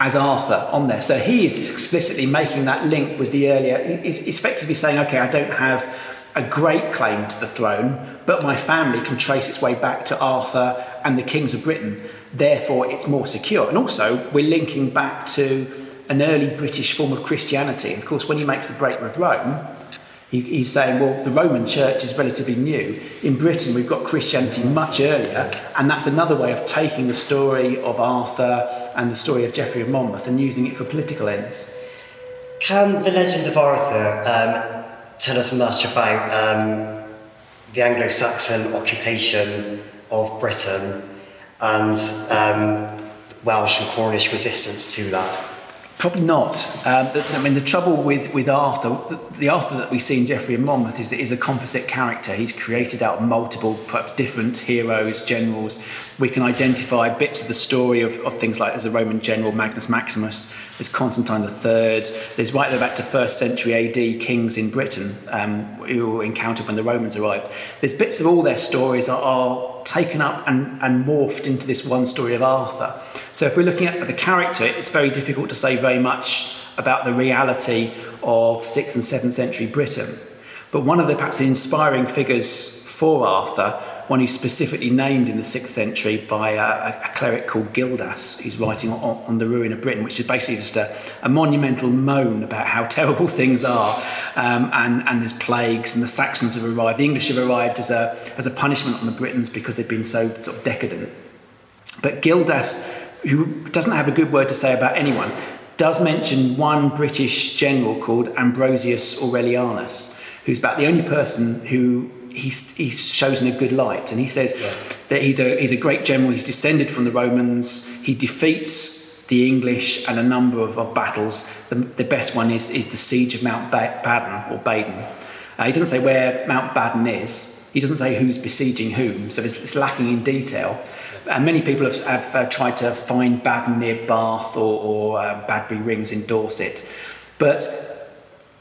as Arthur on there. So he is explicitly making that link with the earlier, effectively saying, okay, I don't have a great claim to the throne, but my family can trace its way back to Arthur and the kings of Britain. Therefore, it's more secure. And also, we're linking back to an early British form of Christianity. And of course, when he makes the break with Rome, he, he's saying, well, the Roman church is relatively new. In Britain, we've got Christianity much earlier, and that's another way of taking the story of Arthur and the story of Geoffrey of Monmouth and using it for political ends. Can the legend of Arthur um, tell us much about um, the Anglo Saxon occupation of Britain and um, Welsh and Cornish resistance to that? Probably not. Um, the, I mean, the trouble with, with Arthur, the, the, Arthur that we see in Geoffrey of Monmouth is, is a composite character. He's created out of multiple, perhaps different heroes, generals. We can identify bits of the story of, of things like there's a Roman general, Magnus Maximus, there's Constantine III, there's right there back to first century AD kings in Britain um, who were encountered when the Romans arrived. There's bits of all their stories are, are taken up and, and morphed into this one story of Arthur. So if we're looking at the character, it's very difficult to say very much about the reality of 6th and 7th century Britain. But one of the perhaps inspiring figures for Arthur one who's specifically named in the 6th century by a, a cleric called Gildas, who's writing on, on, the ruin of Britain, which is basically just a, a monumental moan about how [laughs] terrible things are. Um, and, and there's plagues, and the Saxons have arrived. The English have arrived as a, as a punishment on the Britons because they've been so sort of decadent. But Gildas, who doesn't have a good word to say about anyone, does mention one British general called Ambrosius Aurelianus, who's about the only person who he's, he's in a good light. And he says yeah. that he's a, he's a great general, he's descended from the Romans, he defeats the English and a number of, of battles. The, the, best one is, is the siege of Mount ba- Baden or Baden. Uh, he doesn't say where Mount Baden is, he doesn't say who's besieging whom, so it's, it's lacking in detail. And many people have, have uh, tried to find Baden near Bath or, or uh, Badbury Rings in Dorset. But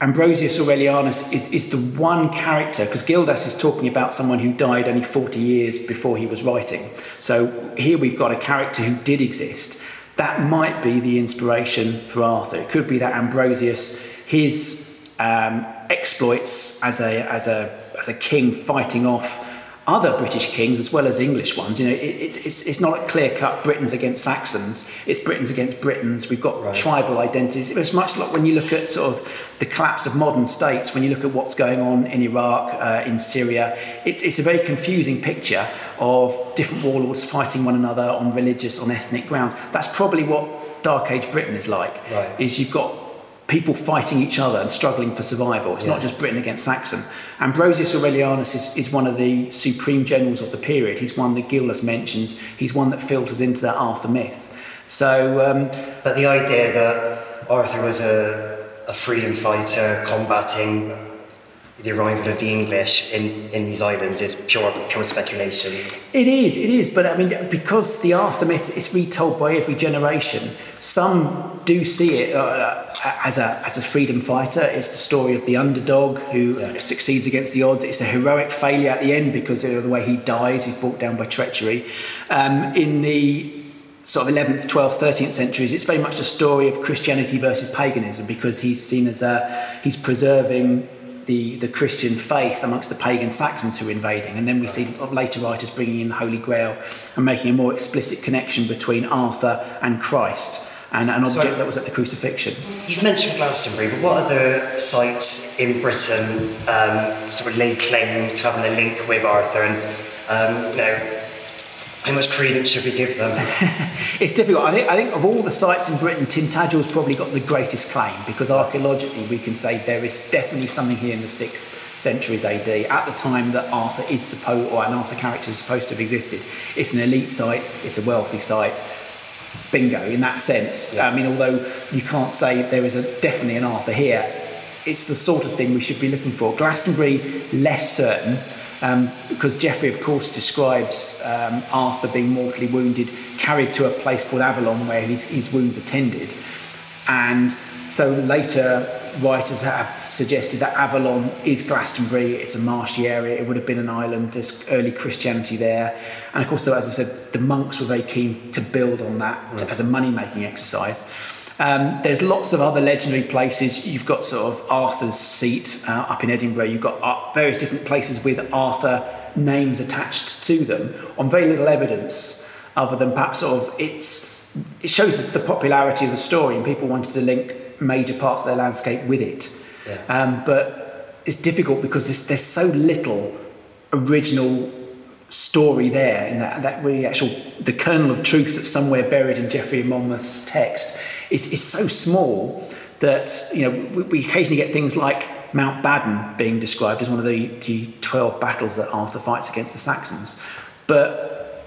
Ambrosius Aurelianus is, is the one character, because Gildas is talking about someone who died only 40 years before he was writing. So here we've got a character who did exist. That might be the inspiration for Arthur. It could be that Ambrosius, his um, exploits as a, as, a, as a king fighting off other British kings as well as English ones. You know, it, it, it's, it's not a clear cut Britons against Saxons. It's Britons against Britons. We've got right. tribal identities. It's much like when you look at sort of the collapse of modern states, when you look at what's going on in Iraq, uh, in Syria, it's, it's a very confusing picture of different warlords fighting one another on religious, on ethnic grounds. That's probably what Dark Age Britain is like. Right. Is you've got people fighting each other and struggling for survival. It's yeah. not just Britain against Saxon. Ambrosius Aurelianus is, is one of the supreme generals of the period. He's one that Gildas mentions. He's one that filters into that Arthur myth. So, um, but the idea that Arthur was a, a freedom fighter combating the arrival of the English in, in these islands is pure pure speculation. It is, it is, but I mean, because the aftermath is retold by every generation, some do see it uh, as a as a freedom fighter. It's the story of the underdog who yeah. succeeds against the odds. It's a heroic failure at the end because of the way he dies. He's brought down by treachery. Um, in the sort of 11th, 12th, 13th centuries, it's very much a story of Christianity versus paganism because he's seen as a, he's preserving the, the Christian faith amongst the pagan Saxons who are invading. And then we see later writers bringing in the Holy Grail and making a more explicit connection between Arthur and Christ and an object that was at the crucifixion. You've mentioned Glastonbury, but what other sites in Britain um, sort of lay claim to having a link with Arthur? And um, you know, how much credence should we give them? [laughs] it's difficult. I think, I think of all the sites in Britain, Tintagel's probably got the greatest claim because archaeologically we can say there is definitely something here in the 6th centuries AD at the time that Arthur is supposed, or an Arthur character is supposed to have existed. It's an elite site, it's a wealthy site. Bingo, in that sense. Yeah. I mean, although you can't say there is a, definitely an Arthur here, it's the sort of thing we should be looking for. Glastonbury, less certain um, because Geoffrey, of course, describes um, Arthur being mortally wounded, carried to a place called Avalon where his, his wounds attended. And so later writers have suggested that Avalon is Glastonbury, it's a marshy area, it would have been an island, there's early Christianity there. And of course, though, as I said, the monks were very keen to build on that right. as a money making exercise. Um, there's lots of other legendary places. You've got sort of Arthur's seat uh, up in Edinburgh. You've got uh, various different places with Arthur names attached to them on very little evidence other than perhaps sort of it's it shows the popularity of the story and people wanted to link major parts of their landscape with it. Yeah. Um, but it's difficult because there's, there's so little original story there in that, that really actual the kernel of truth that's somewhere buried in Geoffrey of Monmouth's text is, is so small that you know we, we occasionally get things like Mount Baden being described as one of the, the 12 battles that Arthur fights against the Saxons. But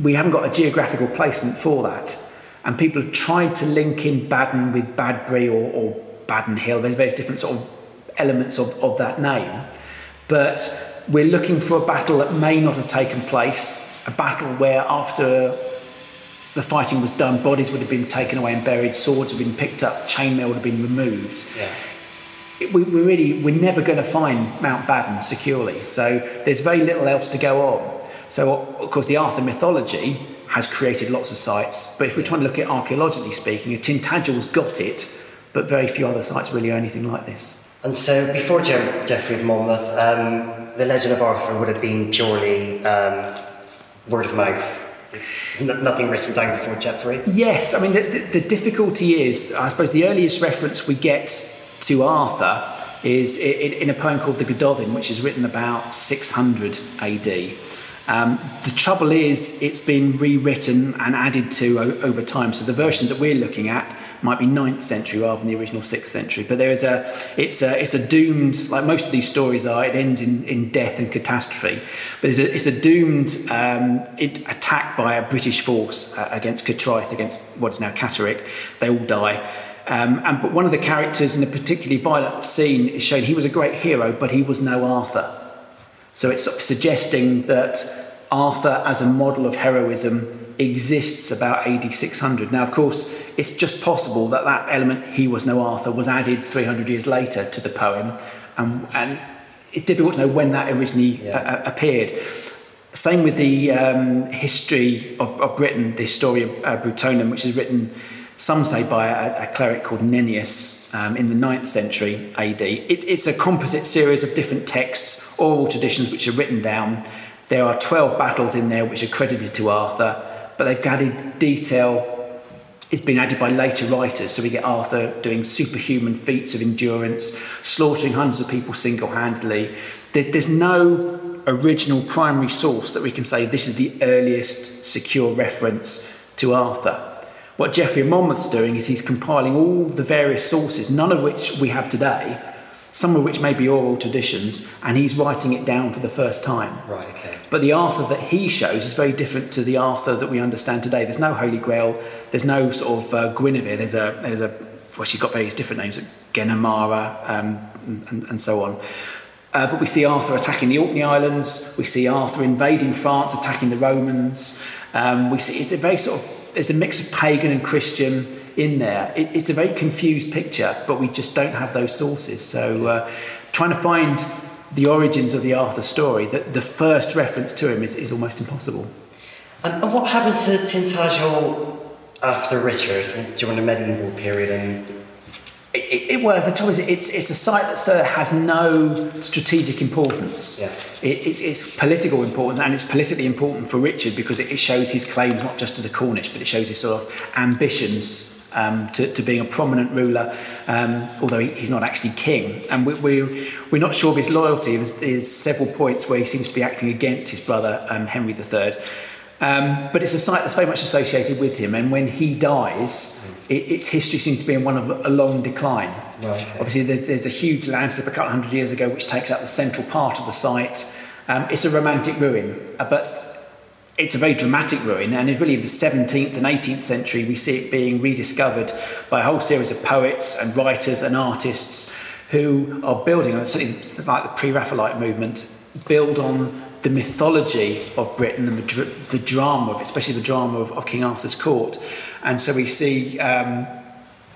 we haven't got a geographical placement for that. And people have tried to link in Baden with Badbury or, or Badon Hill. There's various different sort of elements of, of that name. But we're looking for a battle that may not have taken place, a battle where after the fighting was done, bodies would have been taken away and buried, swords would have been picked up, chainmail would have been removed. Yeah. we, we really, we're never going to find Mount Baden securely. So there's very little else to go on. So, of course, the Arthur mythology has created lots of sites, but if we're trying to look at archaeologically speaking, Tintagel's got it, but very few other sites really are anything like this. And so, before Je- Geoffrey of Monmouth, um, the legend of Arthur would have been purely um, word of mouth. Nothing written down before Geoffrey. Yes, I mean, the, the, the difficulty is, I suppose, the earliest reference we get to Arthur is in, in a poem called The Gododdin, which is written about 600 AD. Um, the trouble is, it's been rewritten and added to o- over time. So the version that we're looking at might be 9th century rather than the original 6th century. But there is a, it's a, it's a doomed, like most of these stories are, it ends in, in death and catastrophe. But it's a, it's a doomed um, it, attack by a British force uh, against Cattraeth, against what is now Catterick. They all die. Um, and but one of the characters in a particularly violent scene is shown he was a great hero, but he was no Arthur. So it's sort of suggesting that Arthur, as a model of heroism, exists about AD 600. Now, of course, it's just possible that that element, he was no Arthur, was added 300 years later to the poem, and, and it's difficult to know when that originally yeah. uh, appeared. Same with the um, history of, of, Britain, the story of uh, Brittonum, which is written, some say, by a, a cleric called Nennius um, in the 9th century AD. It, it's a composite series of different texts, oral traditions which are written down. There are 12 battles in there which are credited to Arthur but they've added detail. It's been added by later writers, so we get Arthur doing superhuman feats of endurance, slaughtering hundreds of people single handedly. There's no original primary source that we can say this is the earliest secure reference to Arthur. What Geoffrey of Monmouth's doing is he's compiling all the various sources, none of which we have today, some of which may be oral traditions, and he's writing it down for the first time. Right, okay. But the Arthur that he shows is very different to the Arthur that we understand today. There's no Holy Grail, there's no sort of uh, Guinevere, there's a, there's a, well, she's got various different names, Guanhumara, um, and, and, so on. Uh, but we see Arthur attacking the Orkney Islands, we see Arthur invading France, attacking the Romans. Um, we see it's a very sort of, there's a mix of pagan and Christian in there. It, it's a very confused picture, but we just don't have those sources. So uh, trying to find the origins of the Arthur story, the, the first reference to him is, is almost impossible. And, and what happened to Tintagel after Richard during the medieval period and it, it works, but it's, it's a site that sir, has no strategic importance. Yeah. It, it's, it's political importance, and it's politically important for Richard because it, it shows his claims not just to the Cornish, but it shows his sort of ambitions um, to, to, being a prominent ruler, um, although he, he's not actually king. And we, we, we're not sure of his loyalty. There's, there's, several points where he seems to be acting against his brother, um, Henry III. Um, but it's a site that's very much associated with him. And when he dies, it, its history seems to be in one of a long decline. Right. Obviously, there's, there's, a huge landslip a couple of hundred years ago which takes out the central part of the site. Um, it's a romantic ruin, uh, but it's a very dramatic ruin, and it's really in the 17th and 18th century we see it being rediscovered by a whole series of poets and writers and artists who are building on something like the pre-Raphaelite movement, build on the mythology of Britain and the, the drama of it, especially the drama of, of King Arthur's court. And so we see um,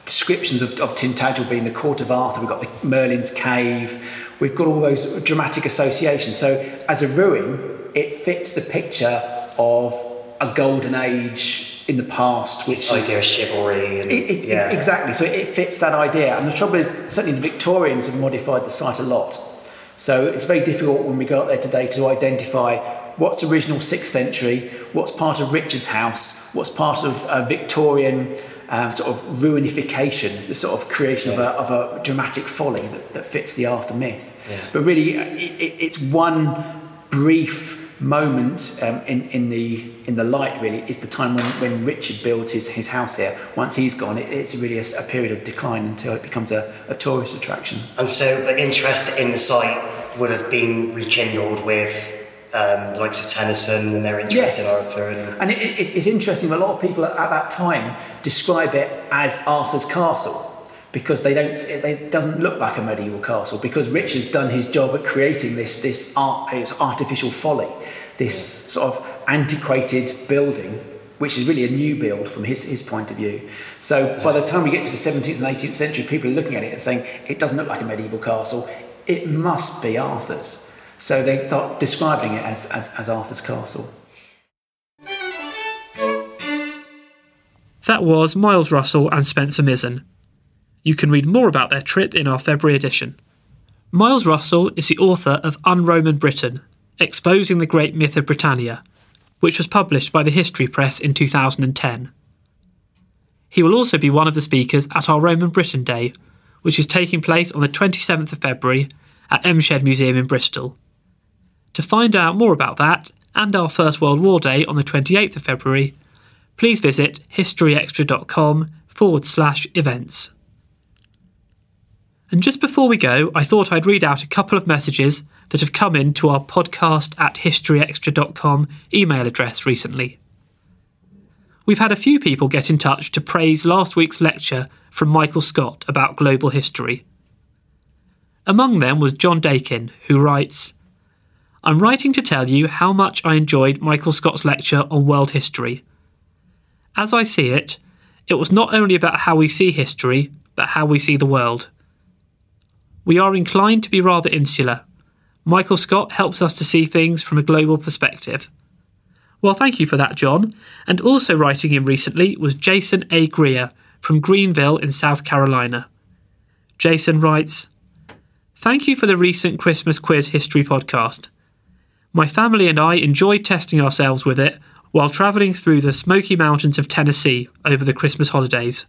descriptions of, of Tintagel being the court of Arthur. We've got the Merlin's cave. We've got all those dramatic associations. So as a ruin, it fits the picture of a golden age in the past, which this idea of chivalry. And, it, it, yeah. Exactly. So it fits that idea. And the trouble is, certainly the Victorians have modified the site a lot. So it's very difficult when we go out there today to identify what's original 6th century, what's part of Richard's house, what's part of uh, Victorian um, sort of ruinification, the sort of creation yeah. of, a, of, a, dramatic folly that, that fits the Arthur myth. Yeah. But really, it, it's one brief moment um, in, in the in the light really is the time when, when Richard builds his, his house here. Once he's gone, it, it's really a, a, period of decline until it becomes a, a tourist attraction. And so the interest in the site would have been rekindled with um, of Tennyson and their interest yes. in Arthur. And, and it, it's, it's interesting, a lot of people at, at that time describe it as Arthur's castle because they don't it doesn't look like a medieval castle because Richard's done his job at creating this this art this artificial folly this sort of antiquated building which is really a new build from his, his point of view. So by the time we get to the 17th and 18th century, people are looking at it and saying, it doesn't look like a medieval castle, it must be Arthur's. So they start describing it as, as, as Arthur's Castle. That was Miles Russell and Spencer Mizen. You can read more about their trip in our February edition. Miles Russell is the author of Un-Roman Britain, Exposing the Great Myth of Britannia, which was published by the History Press in 2010. He will also be one of the speakers at our Roman Britain Day, which is taking place on the 27th of February at Shed Museum in Bristol. To find out more about that and our First World War Day on the 28th of February, please visit historyextra.com forward slash events. And just before we go, I thought I'd read out a couple of messages that have come in to our podcast at historyextra.com email address recently. We've had a few people get in touch to praise last week's lecture from Michael Scott about global history. Among them was John Dakin, who writes I'm writing to tell you how much I enjoyed Michael Scott's lecture on world history. As I see it, it was not only about how we see history, but how we see the world. We are inclined to be rather insular. Michael Scott helps us to see things from a global perspective. Well, thank you for that, John. And also writing in recently was Jason A. Greer from Greenville in South Carolina. Jason writes Thank you for the recent Christmas quiz history podcast. My family and I enjoyed testing ourselves with it while travelling through the Smoky Mountains of Tennessee over the Christmas holidays.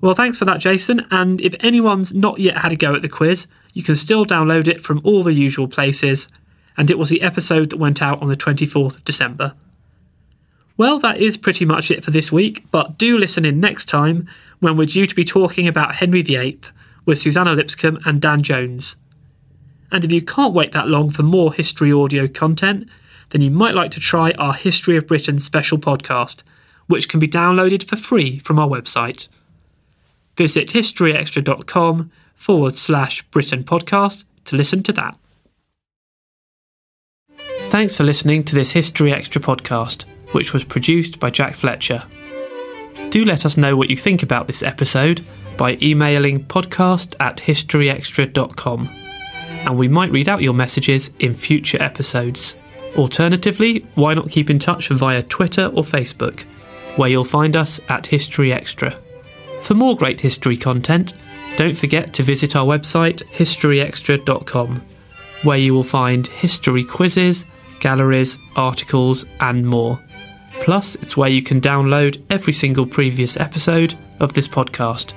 Well, thanks for that, Jason. And if anyone's not yet had a go at the quiz, you can still download it from all the usual places. And it was the episode that went out on the 24th of December. Well, that is pretty much it for this week, but do listen in next time when we're due to be talking about Henry VIII with Suzannah Lipscomb and Dan Jones. And if you can't wait that long for more history audio content, then you might like to try our History of Britain special podcast, which can be downloaded for free from our website. Visit historyextra.com forward slash Britain podcast to listen to that. Thanks for listening to this History Extra podcast, which was produced by Jack Fletcher. Do let us know what you think about this episode by emailing podcast at historyextra.com, and we might read out your messages in future episodes. Alternatively, why not keep in touch via Twitter or Facebook, where you'll find us at History Extra. For more great history content, don't forget to visit our website historyextra.com, where you will find history quizzes, galleries, articles, and more. Plus, it's where you can download every single previous episode of this podcast.